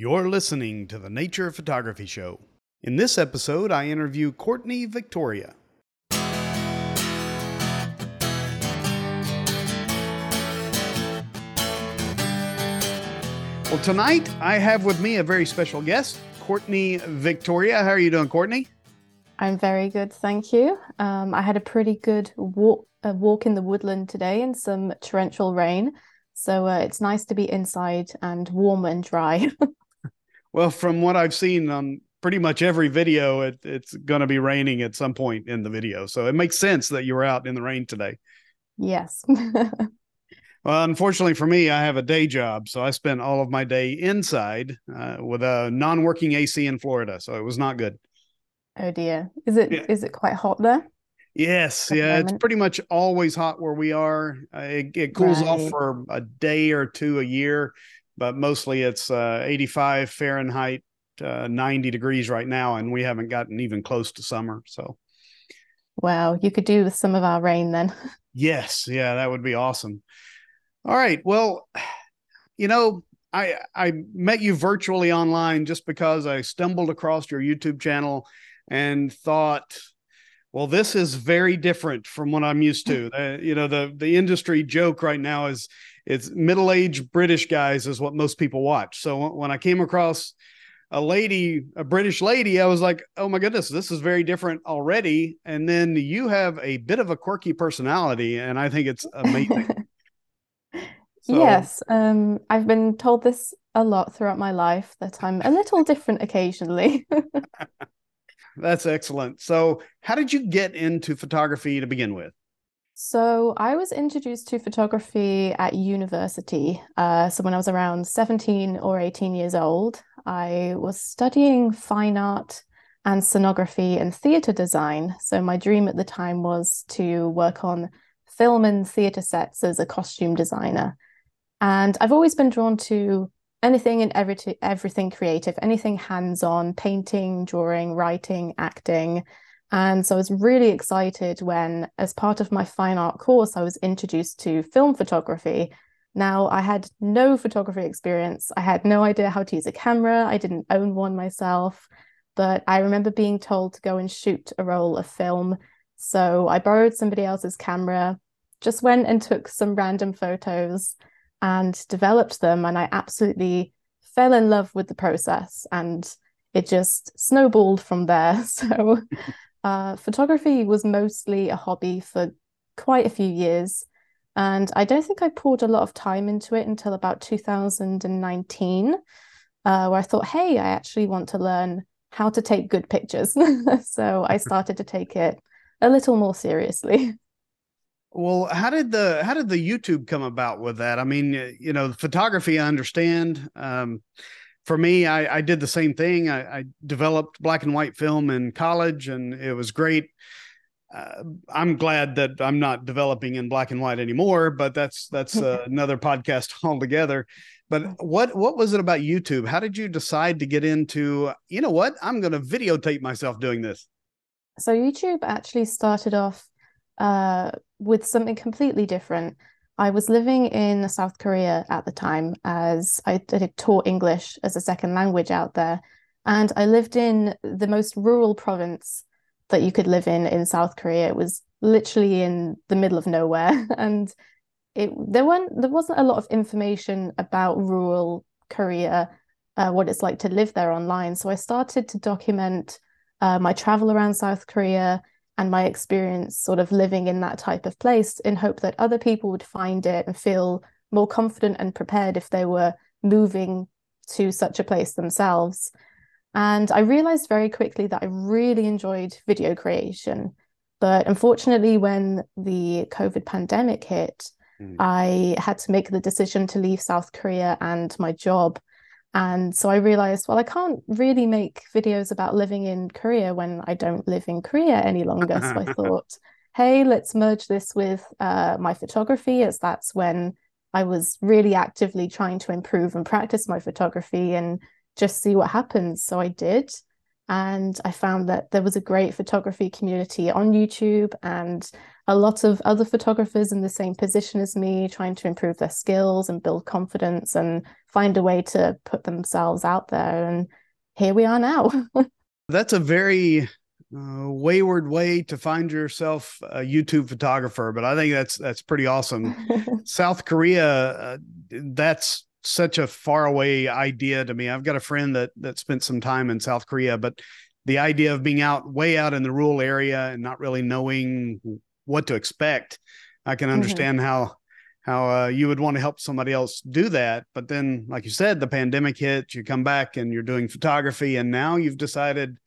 You're listening to the Nature Photography Show. In this episode, I interview Courtney Victoria. Well, tonight I have with me a very special guest, Courtney Victoria. How are you doing, Courtney? I'm very good, thank you. Um, I had a pretty good walk, walk in the woodland today in some torrential rain, so uh, it's nice to be inside and warm and dry. well, from what I've seen on pretty much every video, it, it's going to be raining at some point in the video, so it makes sense that you were out in the rain today. Yes. Well, unfortunately for me, I have a day job, so I spent all of my day inside uh, with a non-working AC in Florida, so it was not good. Oh dear, is it yeah. is it quite hot there? Yes, yeah, it's pretty much always hot where we are. Uh, it, it, cools right. off for a day or two a year, but mostly it's uh, 85 Fahrenheit, uh, 90 degrees right now, and we haven't gotten even close to summer. So, wow, you could do with some of our rain then. Yes, yeah, that would be awesome. All right. Well, you know, I I met you virtually online just because I stumbled across your YouTube channel and thought, well, this is very different from what I'm used to. Uh, you know, the the industry joke right now is it's middle-aged British guys is what most people watch. So when I came across a lady, a British lady, I was like, oh my goodness, this is very different already. And then you have a bit of a quirky personality, and I think it's amazing. So... Yes, um, I've been told this a lot throughout my life that I'm a little different occasionally. That's excellent. So, how did you get into photography to begin with? So, I was introduced to photography at university. Uh, so, when I was around 17 or 18 years old, I was studying fine art and scenography and theatre design. So, my dream at the time was to work on film and theatre sets as a costume designer. And I've always been drawn to anything and everything, everything creative, anything hands on, painting, drawing, writing, acting. And so I was really excited when, as part of my fine art course, I was introduced to film photography. Now, I had no photography experience. I had no idea how to use a camera. I didn't own one myself. But I remember being told to go and shoot a roll of film. So I borrowed somebody else's camera, just went and took some random photos and developed them. And I absolutely fell in love with the process and it just snowballed from there. So, uh, photography was mostly a hobby for quite a few years. And I don't think I poured a lot of time into it until about 2019, uh, where I thought, hey, I actually want to learn how to take good pictures. so I started to take it a little more seriously. Well, how did the how did the YouTube come about with that? I mean, you know, photography I understand. Um, for me, I, I did the same thing. I, I, developed black and white film in college, and it was great. Uh, I'm glad that I'm not developing in black and white anymore, but that's that's uh, another podcast altogether. But what what was it about YouTube? How did you decide to get into? You know what? I'm going to videotape myself doing this. So YouTube actually started off uh, with something completely different. I was living in South Korea at the time as I, taught English as a second language out there. And I lived in the most rural province that you could live in in South Korea. It was literally in the middle of nowhere. And it there weren't there wasn't a lot of information about rural Korea, uh, what it's like to live there online. So I started to document uh, my travel around South Korea, and my experience sort of living in that type of place in hope that other people would find it and feel more confident and prepared if they were moving to such a place themselves. And I realized very quickly that I really enjoyed video creation. But unfortunately, when the COVID pandemic hit, mm. I had to make the decision to leave South Korea and my job and so I realized, well, I can't really make videos about living in Korea when I don't live in Korea any longer. so I thought, hey, let's merge this with uh, my photography, as that's when I was really actively trying to improve and practice my photography and just see what happens. So I did. And I found that there was a great photography community on YouTube and a lot of other photographers in the same position as me, trying to improve their skills and build confidence and find a way to put themselves out there. And here we are now. That's a very uh, wayward way to find yourself a YouTube photographer, but I think that's that's pretty awesome. South Korea, uh, that's such a far away idea to me. I've got a friend that that spent some time in South Korea, but the idea of being out way out in the rural area and not really knowing what to expect, I can mm-hmm. understand mm-hmm. how how uh, you would want to help somebody else do that. But then, like you said, the pandemic hit. You come back and you're doing photography, and now you've decided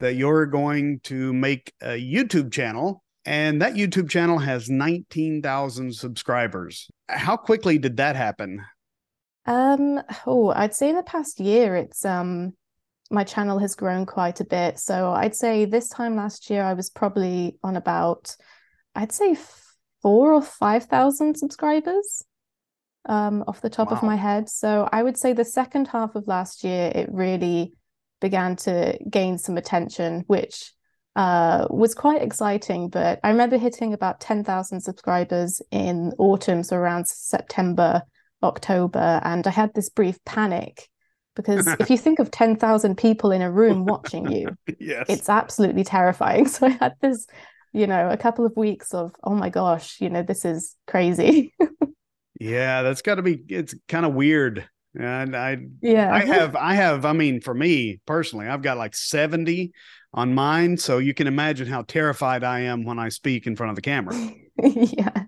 that you're going to make a YouTube channel. And that YouTube channel has 19,000 subscribers. How quickly did that happen? Um, oh, I'd say in the past year, it's um, my channel has grown quite a bit. So I'd say this time last year, I was probably on about, I'd say four or five thousand subscribers, um, off the top wow. of my head. So I would say the second half of last year, it really began to gain some attention, which uh, was quite exciting. But I remember hitting about ten thousand subscribers in autumn, so around September October, and I had this brief panic because if you think of 10,000 people in a room watching you, yes. it's absolutely terrifying. So I had this, you know, a couple of weeks of, oh my gosh, you know, this is crazy. yeah, that's got to be, it's kind of weird. And I, yeah, I have, I have, I mean, for me personally, I've got like 70 on mine. So you can imagine how terrified I am when I speak in front of the camera. yeah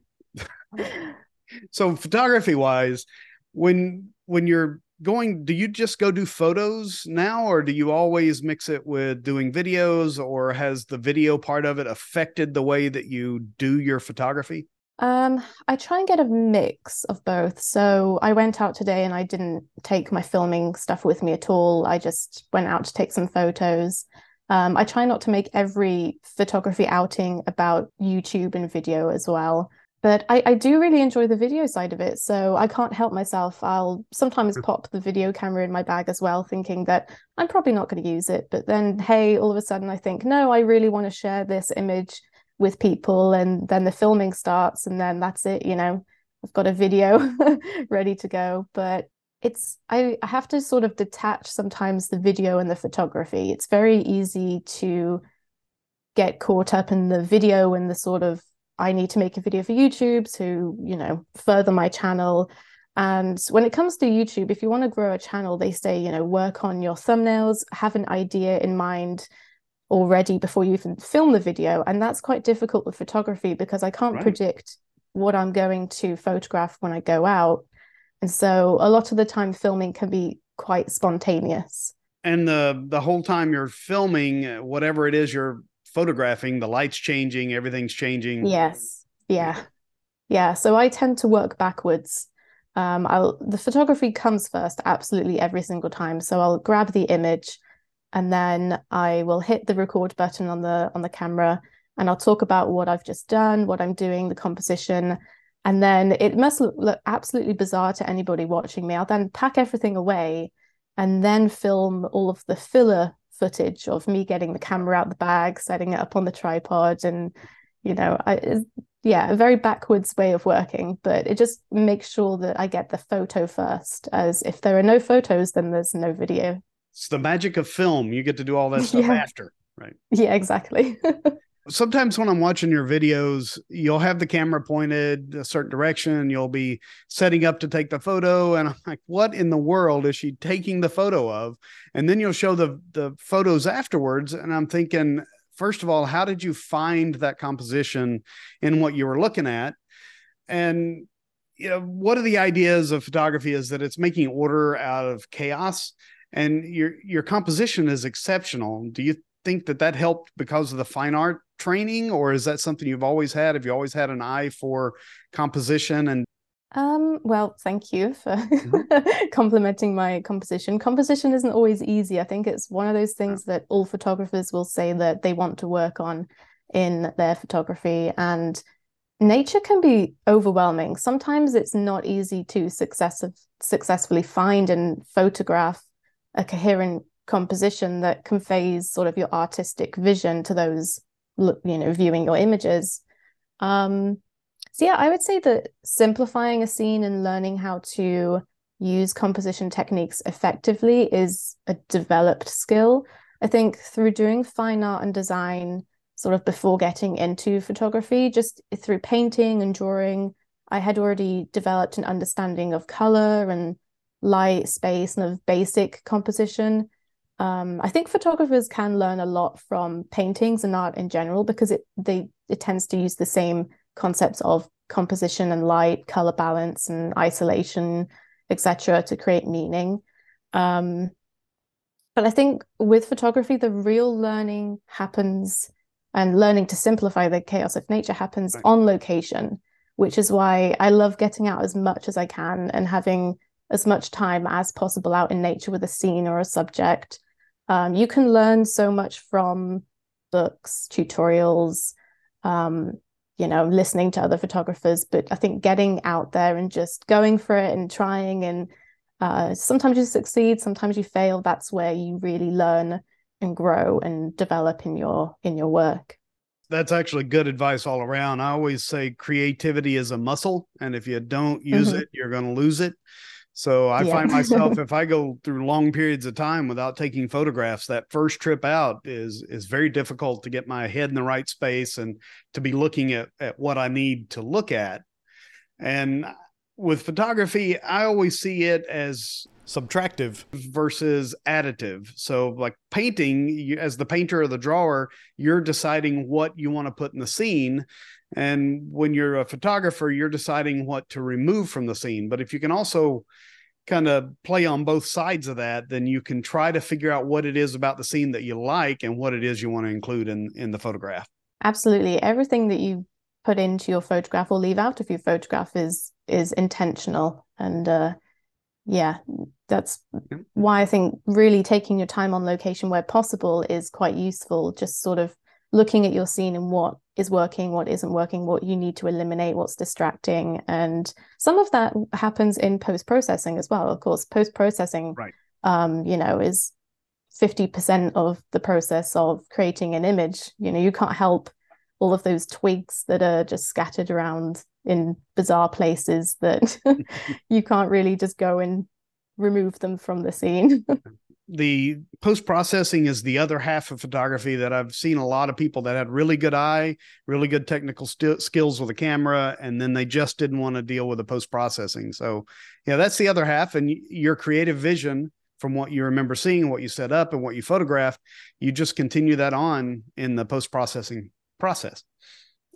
so photography wise when when you're going do you just go do photos now or do you always mix it with doing videos or has the video part of it affected the way that you do your photography? Um i try and get a mix of both. So i went out today and i didn't take my filming stuff with me at all. I just went out to take some photos. Um, i try not to make every photography outing about youtube and video as well but I, I do really enjoy the video side of it. So I can't help myself. I'll sometimes mm. pop the video camera in my bag as well, thinking that I'm probably not going to use it. But then, hey, all of a sudden I think, no, I really want to share this image with people. And then the filming starts, and then that's it. You know, I've got a video ready to go. But it's, I, I have to sort of detach sometimes the video and the photography. It's very easy to get caught up in the video and the sort of I need to make a video for YouTube to, you know, further my channel. And when it comes to YouTube, if you want to grow a channel, they say, you know, work on your thumbnails, have an idea in mind already before you even film the video. And that's quite difficult with photography because I can't right. predict what I'm going to photograph when I go out. And so a lot of the time filming can be quite spontaneous. And the the whole time you're filming whatever it is you're photographing, the light's changing, everything's changing. Yes. Yeah. Yeah. So I tend to work backwards. Um, I'll the photography comes first absolutely every single time. So I'll grab the image and then I will hit the record button on the on the camera and I'll talk about what I've just done, what I'm doing, the composition. And then it must look, look absolutely bizarre to anybody watching me. I'll then pack everything away and then film all of the filler footage of me getting the camera out the bag, setting it up on the tripod, and you know, I yeah, a very backwards way of working, but it just makes sure that I get the photo first. As if there are no photos, then there's no video. It's the magic of film. You get to do all that stuff yeah. after, right? Yeah, exactly. sometimes when I'm watching your videos, you'll have the camera pointed a certain direction. You'll be setting up to take the photo, and I'm like, "What in the world is she taking the photo of?" And then you'll show the the photos afterwards, and I'm thinking, first of all, how did you find that composition in what you were looking at? And you know, one of the ideas of photography is that it's making order out of chaos, and your your composition is exceptional. Do you think that that helped because of the fine art training, or is that something you've always had? Have you always had an eye for composition and? Um, well, thank you for mm-hmm. complimenting my composition. Composition isn't always easy. I think it's one of those things that all photographers will say that they want to work on in their photography and nature can be overwhelming. Sometimes it's not easy to successfully find and photograph a coherent composition that conveys sort of your artistic vision to those you know viewing your images Um, so yeah, I would say that simplifying a scene and learning how to use composition techniques effectively is a developed skill. I think through doing fine art and design, sort of before getting into photography, just through painting and drawing, I had already developed an understanding of color and light, space, and of basic composition. Um, I think photographers can learn a lot from paintings and art in general because it they it tends to use the same concepts of composition and light, color balance and isolation, etc., to create meaning. Um, but I think with photography, the real learning happens and learning to simplify the chaos of nature happens right. on location, which is why I love getting out as much as I can and having as much time as possible out in nature with a scene or a subject. Um, you can learn so much from books, tutorials, um, you know, listening to other photographers. But I think getting out there and just going for it and trying and uh, sometimes you succeed, sometimes you fail. That's where you really learn and grow and develop in your in your work that's actually good advice all around. I always say creativity is a muscle, and if you don't use mm-hmm. it, you're going to lose it. So I yeah. find myself if I go through long periods of time without taking photographs, that first trip out is is very difficult to get my head in the right space and to be looking at at what I need to look at. And with photography, I always see it as subtractive versus additive. So, like painting, you, as the painter or the drawer, you're deciding what you want to put in the scene. And when you're a photographer, you're deciding what to remove from the scene. But if you can also kind of play on both sides of that, then you can try to figure out what it is about the scene that you like and what it is you want to include in in the photograph. Absolutely. Everything that you put into your photograph or leave out of your photograph is is intentional and uh yeah that's why i think really taking your time on location where possible is quite useful just sort of looking at your scene and what is working, what isn't working, what you need to eliminate, what's distracting. And some of that happens in post processing as well. Of course, post processing, right. um, you know, is 50% of the process of creating an image. You know, you can't help all of those twigs that are just scattered around in bizarre places that you can't really just go and remove them from the scene. the post processing is the other half of photography that I've seen a lot of people that had really good eye, really good technical st- skills with a camera, and then they just didn't want to deal with the post processing. So, yeah, that's the other half. And your creative vision from what you remember seeing, what you set up, and what you photographed, you just continue that on in the post processing process.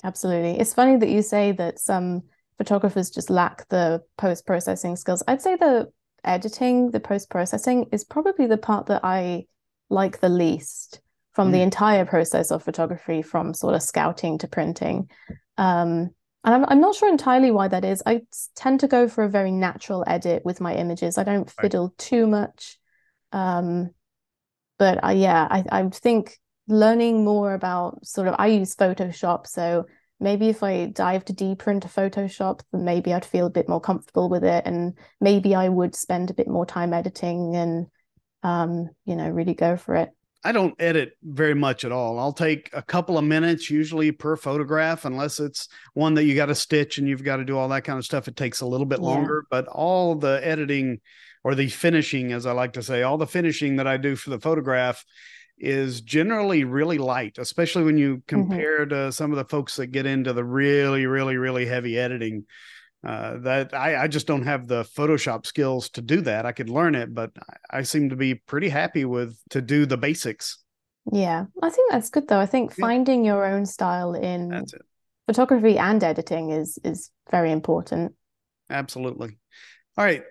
Absolutely. It's funny that you say that some photographers just lack the post processing skills. I'd say the editing, the post processing, is probably the part that I like the least from mm. the entire process of photography, from sort of scouting to printing. Um, and I'm, I'm not sure entirely why that is. I tend to go for a very natural edit with my images. I don't fiddle right. too much. Um, but I, yeah, I, I think learning more about sort of, I use Photoshop. So maybe if I dived deeper into Photoshop, then maybe I'd feel a bit more comfortable with it, and maybe I would spend a bit more time editing and, um, you know, really go for it. I don't edit very much at all. I'll take a couple of minutes usually per photograph, unless it's one that you got to stitch and you've got to do all that kind of stuff. It takes a little bit yeah. longer, but all the editing or the finishing, as I like to say, all the finishing that I do for the photograph is generally really light, especially when you mm-hmm. compare mm-hmm. to some of the folks that get into the really, really, really heavy editing. Uh, that I, I just don't have the Photoshop skills to do that. I could learn it, but I seem to be pretty happy with to do the basics. Yeah, I think that's good though. I think yeah. finding your own style in photography and editing is is very important. Absolutely. All right,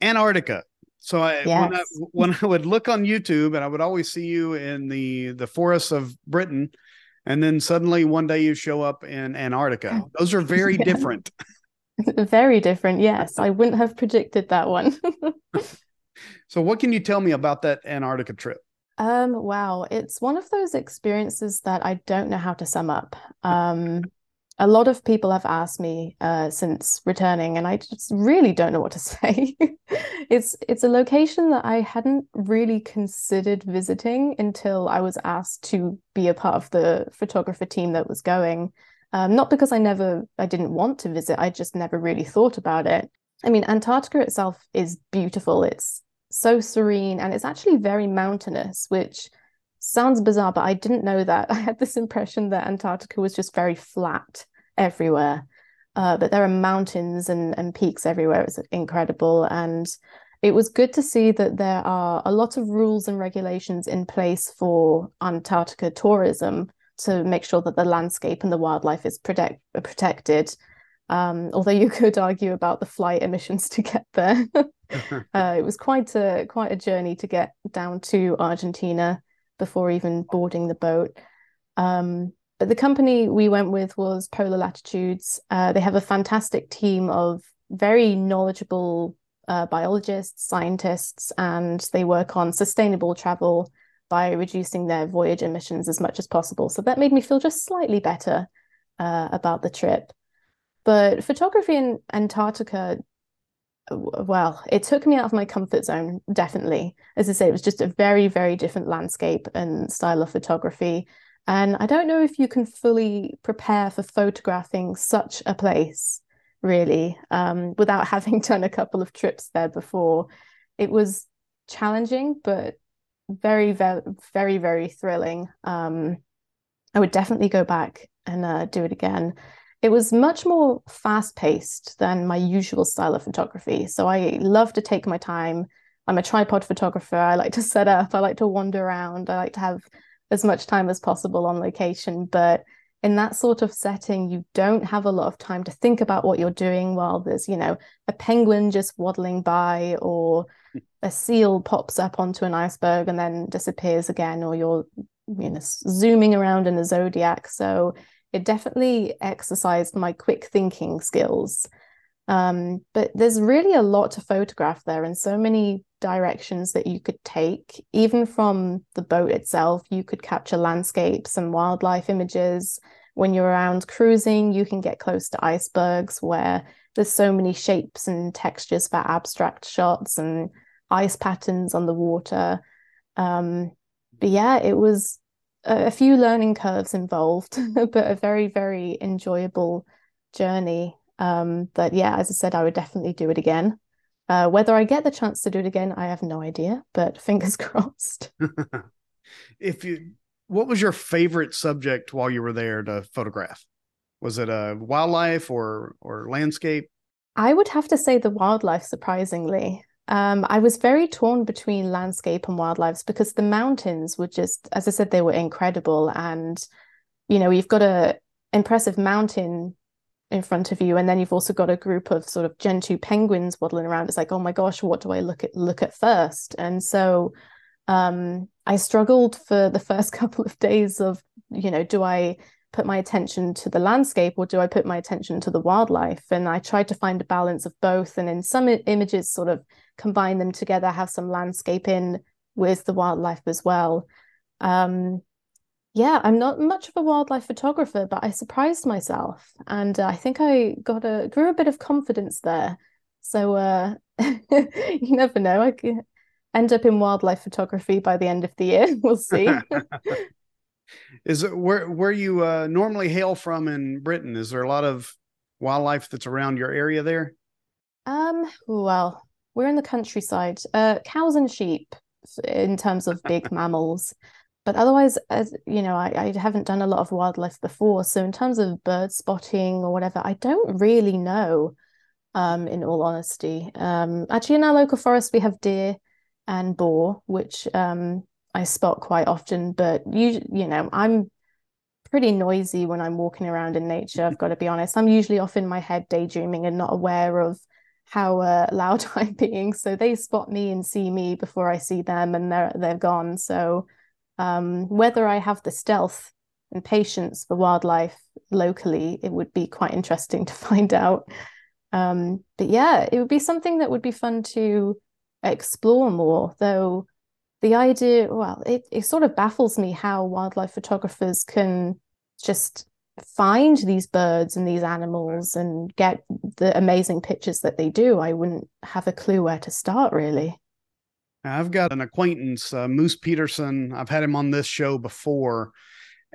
Antarctica. So I, yes. when I when I would look on YouTube and I would always see you in the the forests of Britain, and then suddenly one day you show up in Antarctica. Those are very yeah. different. Very different. Yes, I wouldn't have predicted that one. so, what can you tell me about that Antarctica trip? Um, wow, it's one of those experiences that I don't know how to sum up. Um, a lot of people have asked me uh, since returning, and I just really don't know what to say. it's it's a location that I hadn't really considered visiting until I was asked to be a part of the photographer team that was going. Um, not because I never, I didn't want to visit, I just never really thought about it. I mean, Antarctica itself is beautiful. It's so serene and it's actually very mountainous, which sounds bizarre, but I didn't know that. I had this impression that Antarctica was just very flat everywhere. Uh, but there are mountains and, and peaks everywhere. It's incredible. And it was good to see that there are a lot of rules and regulations in place for Antarctica tourism to make sure that the landscape and the wildlife is protect, protected. Um, although you could argue about the flight emissions to get there. uh, it was quite a quite a journey to get down to Argentina before even boarding the boat. Um, but the company we went with was Polar Latitudes. Uh, they have a fantastic team of very knowledgeable uh, biologists, scientists, and they work on sustainable travel by reducing their voyage emissions as much as possible. So that made me feel just slightly better uh, about the trip. But photography in Antarctica, well, it took me out of my comfort zone, definitely. As I say, it was just a very, very different landscape and style of photography. And I don't know if you can fully prepare for photographing such a place, really, um, without having done a couple of trips there before. It was challenging, but very, very, very, very thrilling. Um, I would definitely go back and uh, do it again. It was much more fast paced than my usual style of photography. So I love to take my time. I'm a tripod photographer. I like to set up, I like to wander around, I like to have as much time as possible on location. But in that sort of setting, you don't have a lot of time to think about what you're doing while there's, you know, a penguin just waddling by or a seal pops up onto an iceberg and then disappears again, or you're, you know, zooming around in the zodiac. So it definitely exercised my quick thinking skills. Um, but there's really a lot to photograph there and so many directions that you could take. Even from the boat itself, you could capture landscapes and wildlife images. When you're around cruising, you can get close to icebergs where there's so many shapes and textures for abstract shots and ice patterns on the water. Um, but yeah, it was a few learning curves involved, but a very, very enjoyable journey. Um, but yeah, as I said, I would definitely do it again. Uh, whether I get the chance to do it again, I have no idea, but fingers crossed. if you, what was your favorite subject while you were there to photograph? Was it a wildlife or or landscape? I would have to say the wildlife. Surprisingly, um, I was very torn between landscape and wildlife because the mountains were just, as I said, they were incredible, and you know, you've got a impressive mountain in front of you and then you've also got a group of sort of gentoo penguins waddling around. It's like oh my gosh what do i look at look at first? And so um, i struggled for the first couple of days of you know do i put my attention to the landscape or do i put my attention to the wildlife and i tried to find a balance of both and in some images sort of combine them together have some landscape in with the wildlife as well um, yeah, I'm not much of a wildlife photographer, but I surprised myself, and uh, I think I got a grew a bit of confidence there. So uh, you never know. I could end up in wildlife photography by the end of the year. We'll see. is it where where you uh, normally hail from in Britain? Is there a lot of wildlife that's around your area there? Um. Well, we're in the countryside. Uh, cows and sheep in terms of big mammals. But otherwise, as you know, I, I haven't done a lot of wildlife before. So in terms of bird spotting or whatever, I don't really know. Um, in all honesty, um, actually, in our local forest, we have deer and boar, which um, I spot quite often. But you, you know, I'm pretty noisy when I'm walking around in nature. I've got to be honest. I'm usually off in my head daydreaming and not aware of how uh, loud I'm being. So they spot me and see me before I see them, and they're they're gone. So um, whether I have the stealth and patience for wildlife locally, it would be quite interesting to find out. Um, but yeah, it would be something that would be fun to explore more, though the idea, well, it, it sort of baffles me how wildlife photographers can just find these birds and these animals and get the amazing pictures that they do. I wouldn't have a clue where to start, really. I've got an acquaintance, uh, Moose Peterson. I've had him on this show before,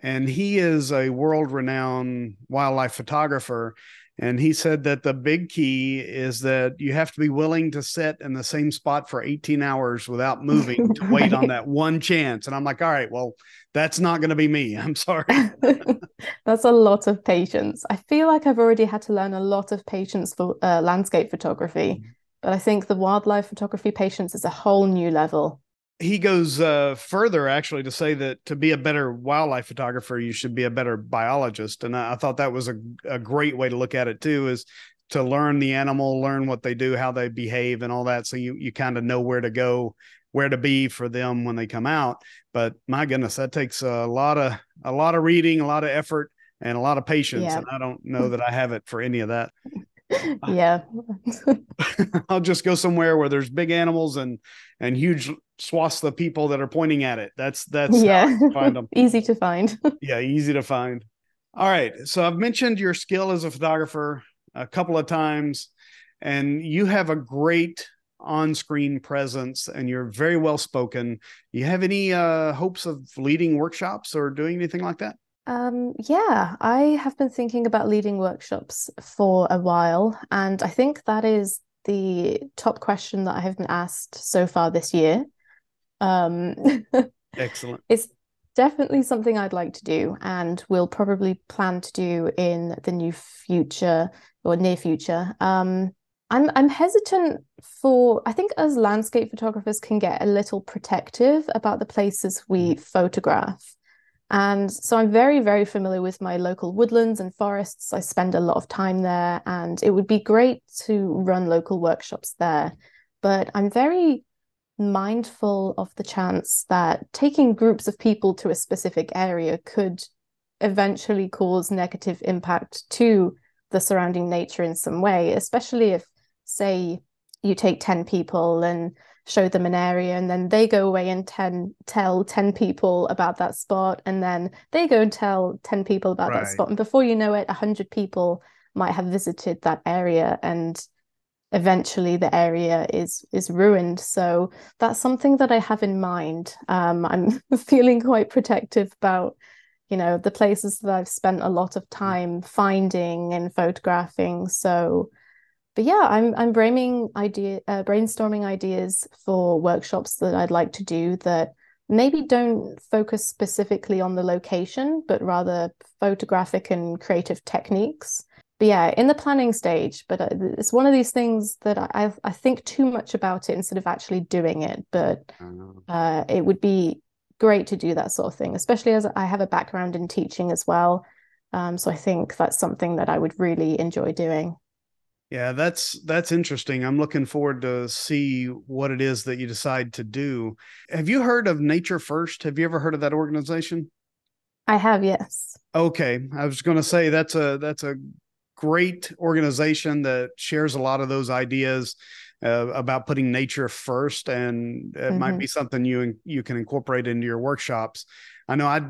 and he is a world renowned wildlife photographer. And he said that the big key is that you have to be willing to sit in the same spot for 18 hours without moving to right. wait on that one chance. And I'm like, all right, well, that's not going to be me. I'm sorry. that's a lot of patience. I feel like I've already had to learn a lot of patience for uh, landscape photography, mm-hmm. but I think the wildlife photography patience is a whole new level he goes uh, further actually to say that to be a better wildlife photographer, you should be a better biologist. And I, I thought that was a, a great way to look at it too, is to learn the animal, learn what they do, how they behave, and all that. So you you kind of know where to go, where to be for them when they come out. But my goodness, that takes a lot of a lot of reading, a lot of effort, and a lot of patience. Yeah. And I don't know that I have it for any of that. yeah. I'll just go somewhere where there's big animals and and huge swaths of people that are pointing at it. That's that's yeah. Find them easy to find. Yeah easy to find. All right so i've mentioned your skill as a photographer a couple of times and you have a great on-screen presence and you're very well spoken. You have any uh, hopes of leading workshops or doing anything like that um, yeah, I have been thinking about leading workshops for a while, and I think that is the top question that I have been asked so far this year. Um, Excellent. It's definitely something I'd like to do, and will probably plan to do in the new future or near future. Um, I'm I'm hesitant for I think as landscape photographers can get a little protective about the places we mm-hmm. photograph. And so I'm very, very familiar with my local woodlands and forests. I spend a lot of time there, and it would be great to run local workshops there. But I'm very mindful of the chance that taking groups of people to a specific area could eventually cause negative impact to the surrounding nature in some way, especially if, say, you take 10 people and show them an area and then they go away and ten, tell 10 people about that spot and then they go and tell 10 people about right. that spot and before you know it 100 people might have visited that area and eventually the area is is ruined. So that's something that i have in mind. Um, i'm feeling quite protective about you know the places that i've spent a lot of time finding and photographing. So but yeah, I'm I'm braining idea uh, brainstorming ideas for workshops that I'd like to do that maybe don't focus specifically on the location, but rather photographic and creative techniques. But yeah, in the planning stage, but uh, it's one of these things that I I think too much about it instead of actually doing it. But uh, it would be great to do that sort of thing, especially as I have a background in teaching as well. Um, so I think that's something that I would really enjoy doing. Yeah, that's that's interesting. I'm looking forward to see what it is that you decide to do. Have you heard of Nature First? Have you ever heard of that organization? I have, yes. Okay, I was going to say that's a that's a great organization that shares a lot of those ideas uh, about putting nature first, and it mm-hmm. might be something you you can incorporate into your workshops. I know I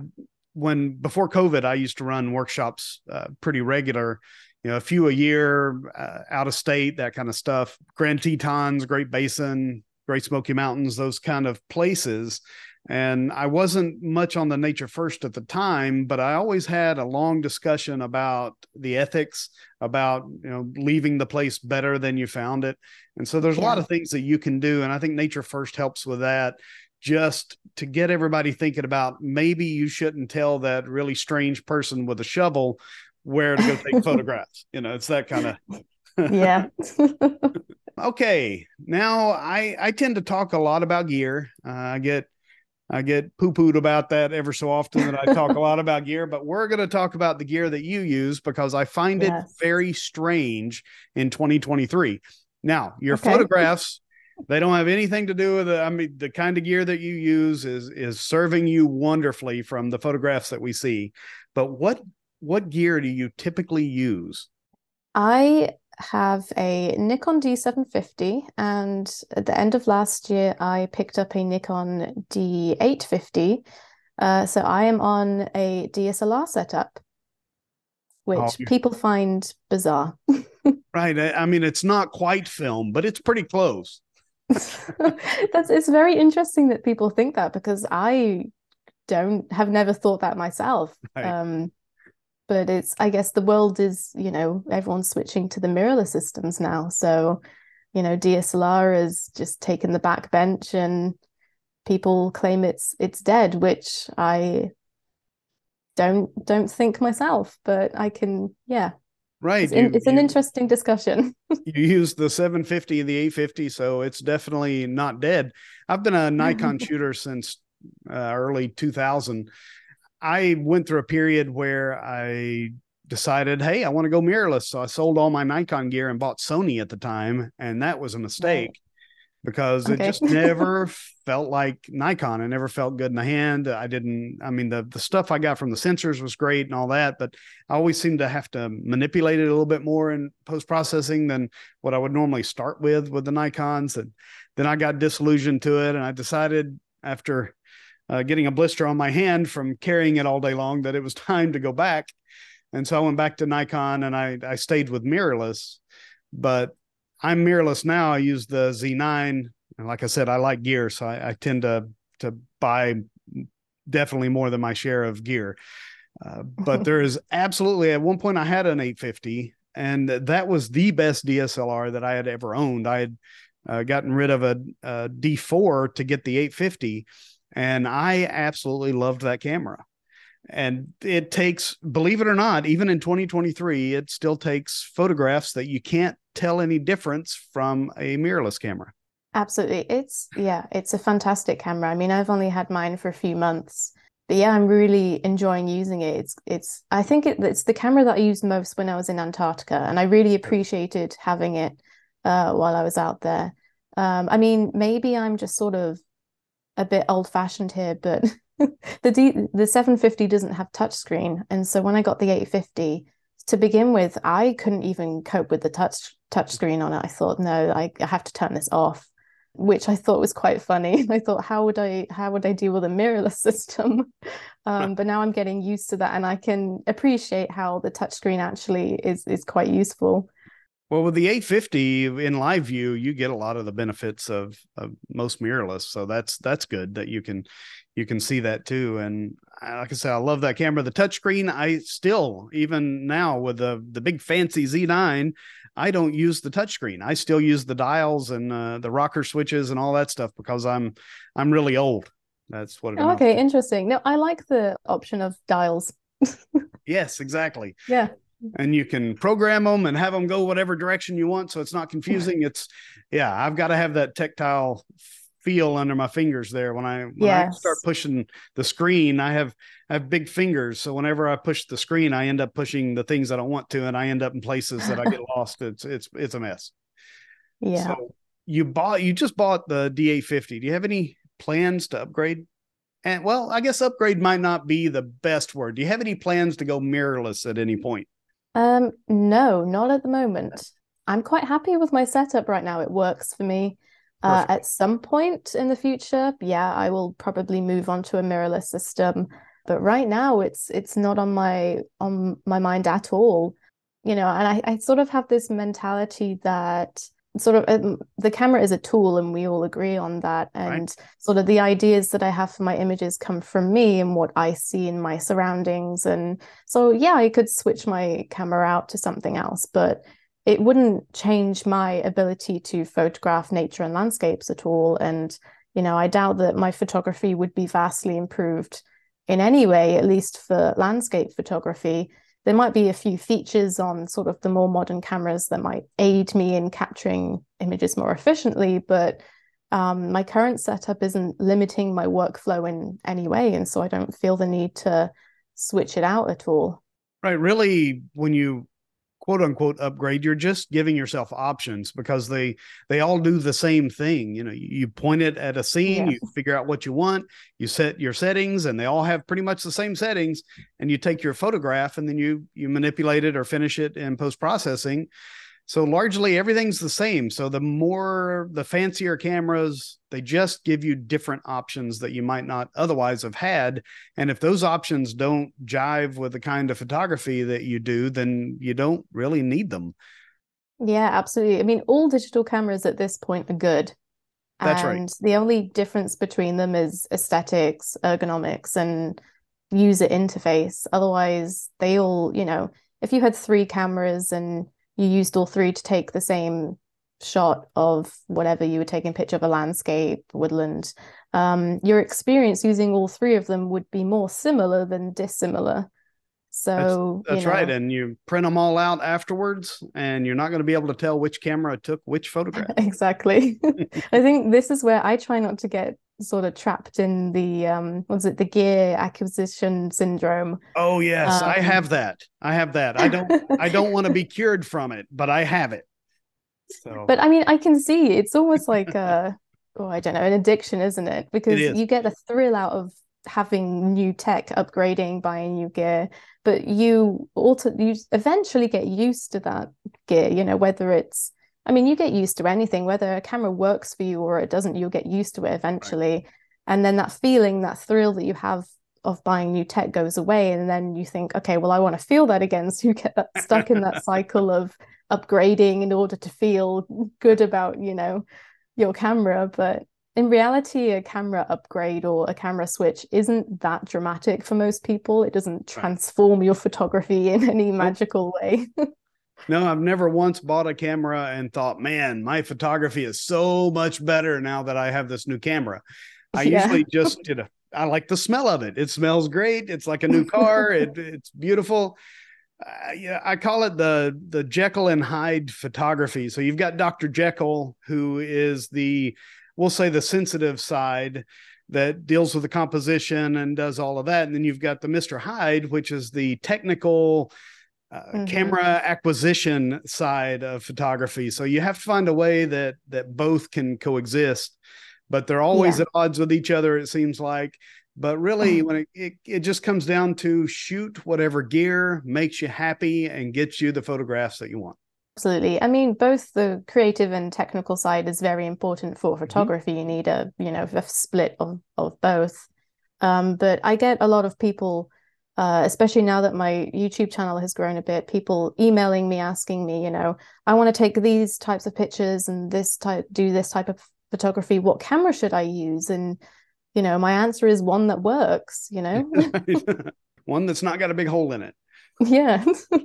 when before COVID, I used to run workshops uh, pretty regular you know, a few a year uh, out of state, that kind of stuff. Grand Tetons, Great Basin, Great Smoky Mountains, those kind of places. And I wasn't much on the nature first at the time, but I always had a long discussion about the ethics, about you know leaving the place better than you found it. And so there's yeah. a lot of things that you can do, and I think nature first helps with that. Just to get everybody thinking about maybe you shouldn't tell that really strange person with a shovel where to go take photographs. You know, it's that kind of yeah. okay, now I I tend to talk a lot about gear. Uh, I get I get poo pooed about that ever so often that I talk a lot about gear, but we're going to talk about the gear that you use because I find yes. it very strange in 2023. Now, your okay. photographs they don't have anything to do with it. I mean, the kind of gear that you use is is serving you wonderfully from the photographs that we see. But what what gear do you typically use? I have a Nikon D750, and at the end of last year, I picked up a Nikon D850. Uh, so I am on a DSLR setup, which oh, people find bizarre. right. I mean, it's not quite film, but it's pretty close. That's it's very interesting that people think that because I don't have never thought that myself. Right. Um, but it's I guess the world is you know everyone's switching to the mirrorless systems now, so you know DSLR has just taken the back bench and people claim it's it's dead, which I don't don't think myself, but I can yeah Right. It's, you, it's an interesting discussion. you use the 750 and the 850, so it's definitely not dead. I've been a Nikon shooter since uh, early 2000. I went through a period where I decided, hey, I want to go mirrorless. So I sold all my Nikon gear and bought Sony at the time. And that was a mistake. Right because okay. it just never felt like Nikon. It never felt good in the hand. I didn't, I mean, the, the stuff I got from the sensors was great and all that, but I always seemed to have to manipulate it a little bit more in post processing than what I would normally start with with the Nikons. And then I got disillusioned to it. And I decided after uh, getting a blister on my hand from carrying it all day long that it was time to go back. And so I went back to Nikon and I, I stayed with mirrorless. But I'm mirrorless now. I use the Z9. And like I said, I like gear, so I, I tend to to buy definitely more than my share of gear. Uh, but there is absolutely at one point I had an 850, and that was the best DSLR that I had ever owned. I had uh, gotten rid of a a D4 to get the 850, and I absolutely loved that camera. And it takes, believe it or not, even in 2023, it still takes photographs that you can't tell any difference from a mirrorless camera. Absolutely. It's, yeah, it's a fantastic camera. I mean, I've only had mine for a few months, but yeah, I'm really enjoying using it. It's, it's, I think it, it's the camera that I used most when I was in Antarctica, and I really appreciated having it uh, while I was out there. Um, I mean, maybe I'm just sort of a bit old fashioned here, but the D, the 750 doesn't have touchscreen, and so when I got the 850 to begin with, I couldn't even cope with the touch touchscreen on it. I thought, no, I, I have to turn this off, which I thought was quite funny. I thought, how would I how would I deal with a mirrorless system? Um, but now I'm getting used to that, and I can appreciate how the touchscreen actually is is quite useful. Well, with the 850 in live view, you get a lot of the benefits of, of most mirrorless. So that's that's good that you can you can see that too. And like I said, I love that camera. The touchscreen, I still even now with the the big fancy Z9, I don't use the touchscreen. I still use the dials and uh, the rocker switches and all that stuff because I'm I'm really old. That's what. It is. Okay, interesting. No, I like the option of dials. yes, exactly. Yeah and you can program them and have them go whatever direction you want so it's not confusing. It's yeah i've got to have that tactile feel under my fingers there. When i when yes. i start pushing the screen i have i have big fingers so whenever i push the screen i end up pushing the things i don't want to and i end up in places that i get lost. It's it's it's a mess. Yeah. So you bought you just bought the d850 do you have any plans to upgrade? And well i guess upgrade might not be the best word. Do you have any plans to go mirrorless at any point um, no, not at the moment. I'm quite happy with my setup right now. It works for me. Uh, at some point in the future, yeah, I will probably move on to a mirrorless system. But right now, it's it's not on my on my mind at all. You know, and I, I sort of have this mentality that sort of um, the camera is a tool and we all agree on that. And right. sort of the ideas that i have for my images come from me and what i see in my surroundings. And so yeah i could switch my camera out to something else but it wouldn't change my ability to photograph nature and landscapes at all. And you know i doubt that my photography would be vastly improved in any way at least for landscape photography there might be a few features on sort of the more modern cameras that might aid me in capturing images more efficiently, but um, my current setup isn't limiting my workflow in any way. And so I don't feel the need to switch it out at all. Right. Really, when you quote unquote upgrade you're just giving yourself options because they they all do the same thing. You know you point it at a scene you figure out what you want you set your settings and they all have pretty much the same settings and you take your photograph and then you you manipulate it or finish it in post processing so largely everything's the same. So the more the fancier cameras, they just give you different options that you might not otherwise have had. And if those options don't jive with the kind of photography that you do, then you don't really need them. Yeah, absolutely. I mean, all digital cameras at this point are good. That's and right. the only difference between them is aesthetics, ergonomics, and user interface. Otherwise, they all, you know, if you had three cameras and you used all three to take the same shot of whatever you were taking picture of a landscape, woodland, um, your experience using all three of them would be more similar than dissimilar. So that's, that's you know, right, and you print them all out afterwards, and you're not going to be able to tell which camera took which photograph. Exactly. I think this is where I try not to get sort of trapped in the um was it the gear acquisition syndrome. Oh yes um, i have that. I have that. I don't i don't want to be cured from it but i have it. So but i mean i can see it's almost like a oh i don't know an addiction isn't it? Because you get a thrill out of having new tech upgrading buying new gear but you also you eventually get used to that gear you know whether it's i mean you get used to anything whether a camera works for you or it doesn't you'll get used to it eventually right. and then that feeling that thrill that you have of buying new tech goes away and then you think okay well i want to feel that again so you get that stuck in that cycle of upgrading in order to feel good about you know your camera but in reality, a camera upgrade or a camera switch isn't that dramatic for most people. It doesn't transform your photography in any magical way. no, I've never once bought a camera and thought, man, my photography is so much better now that I have this new camera. I yeah. usually just, you know, I like the smell of it. It smells great. It's like a new car. it, it's beautiful. Uh, yeah, I call it the the Jekyll and Hyde photography. So you've got Dr. Jekyll, who is the we'll say the sensitive side that deals with the composition and does all of that. And then you've got the Mr. Hyde, which is the technical uh, mm-hmm. camera acquisition side of photography. So you have to find a way that that both can coexist, but they're always yeah. at odds with each other. It seems like. But really, mm-hmm. when it, it, it just comes down to shoot whatever gear makes you happy and gets you the photographs that you want. Absolutely. I mean, both the creative and technical side is very important for mm-hmm. photography. Mm-hmm. You need a, you know, a split of, of both. Um, but I get a lot of people, uh, especially now that my YouTube channel has grown a bit, people emailing me asking me, you know, I want to take these types of pictures and this type, do this type of photography. What camera should I use? And, you know, my answer is one that works, you know, one that's not got a big hole in it. Yeah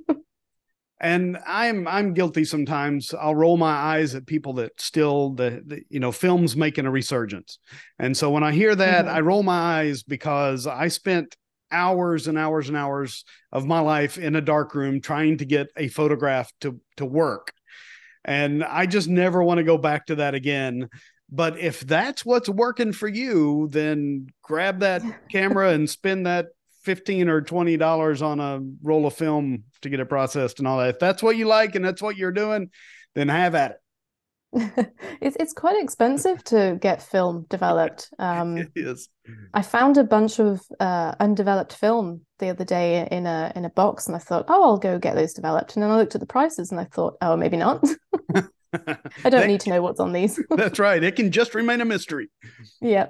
and i'm i'm guilty sometimes i'll roll my eyes at people that still the, the you know films making a resurgence and so when i hear that mm-hmm. i roll my eyes because i spent hours and hours and hours of my life in a dark room trying to get a photograph to to work. And i just never want to go back to that again. But if that's what's working for you then grab that camera and spend that 15 or 20 dollars on a roll of film to get it processed and all that. If that's what you like and that's what you're doing then have at it it's it's quite expensive to get film developed. Um, is. I found a bunch of uh, undeveloped film the other day in a in a box, and I thought, oh, I'll go get those developed. And then I looked at the prices, and I thought, oh, maybe not. I don't need to know what's on these. that's right. It can just remain a mystery. Yeah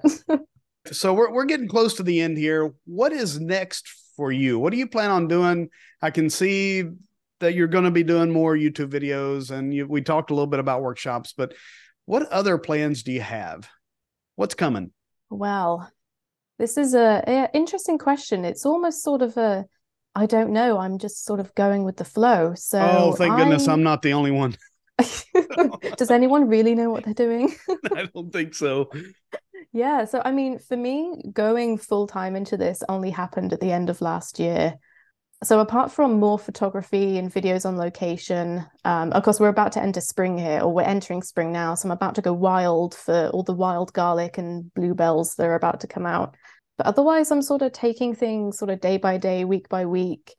so we're we're getting close to the end here. What is next for you? What do you plan on doing? I can see that you're going to be doing more YouTube videos, and you, we talked a little bit about workshops. But what other plans do you have? What's coming? Well, this is a, a interesting question. It's almost sort of a I don't know. I'm just sort of going with the flow. So Oh, thank I'm... goodness I'm not the only one. Does anyone really know what they're doing? I don't think so. Yeah. So, I mean, for me, going full time into this only happened at the end of last year. So, apart from more photography and videos on location, um, of course, we're about to enter spring here, or we're entering spring now. So, I'm about to go wild for all the wild garlic and bluebells that are about to come out. But otherwise, I'm sort of taking things sort of day by day, week by week,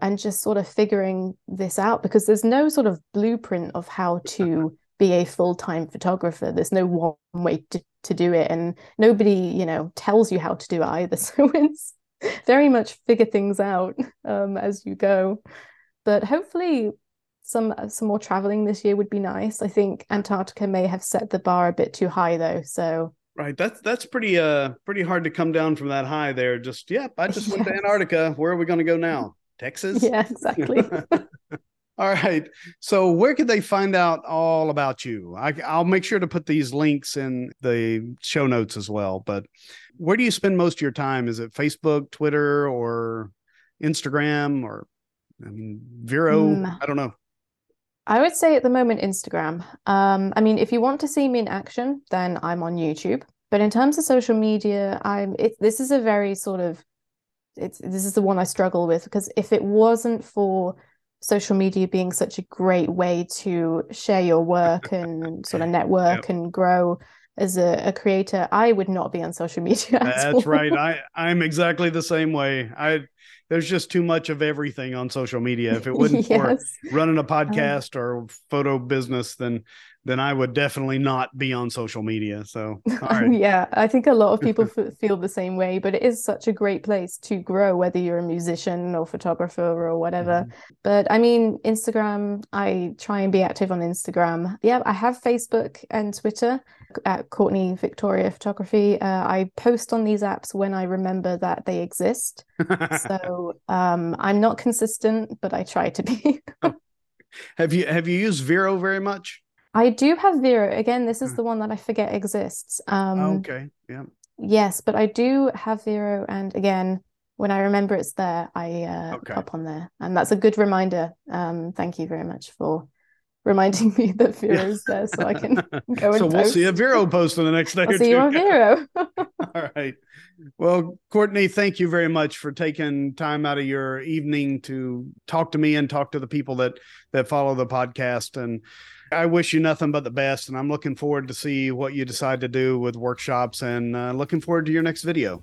and just sort of figuring this out because there's no sort of blueprint of how to be a full-time photographer there's no one way to, to do it and nobody you know tells you how to do it either so it's very much figure things out um, as you go. But hopefully some some more traveling this year would be nice. I think antarctica may have set the bar a bit too high though so. Right. That's that's pretty uh pretty hard to come down from that high there. Just yep i just went to antarctica. Where are we going to go now? Texas? Yeah exactly All right. So, where could they find out all about you? I, will make sure to put these links in the show notes as well. But where do you spend most of your time? Is it Facebook, Twitter, or Instagram, or I mean, Vero? Mm. I don't know. I would say at the moment Instagram. Um, I mean, if you want to see me in action, then I'm on YouTube. But in terms of social media, I'm. It, this is a very sort of. It's this is the one I struggle with because if it wasn't for social media being such a great way to share your work and sort of network yep. and grow as a, a, creator i would not be on social media that's right. I i'm exactly the same way. I there's just too much of everything on social media. If it wasn't yes. for running a um, podcast um, or photo business then then I would definitely not be on social media. So, yeah, I think a lot of people f- feel the same way, but it is such a great place to grow, whether you're a musician or photographer or whatever. Mm-hmm. But I mean, Instagram, I try and be active on Instagram. Yeah, I have Facebook and Twitter at Courtney Victoria Photography. Uh, I post on these apps when I remember that they exist. so um, I'm not consistent, but I try to be. have you have you used Vero very much? I do have Vero. Again, this is hmm. the one that I forget exists. Um, oh, okay. Yeah. Yes, but I do have Vero, and again, when I remember it's there, I uh, okay. pop on there, and that's a good reminder. Um, thank you very much for reminding me that Vero is there, so I can go. And so we'll see a Vero post in the next day. I'll see two. you on Vero. All right. Well, Courtney, thank you very much for taking time out of your evening to talk to me and talk to the people that that follow the podcast and I wish you nothing but the best, and I'm looking forward to see what you decide to do with workshops, and uh, looking forward to your next video.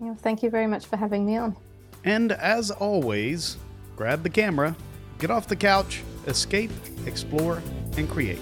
Yeah, thank you very much for having me on. And as always, grab the camera, get off the couch, escape, explore, and create.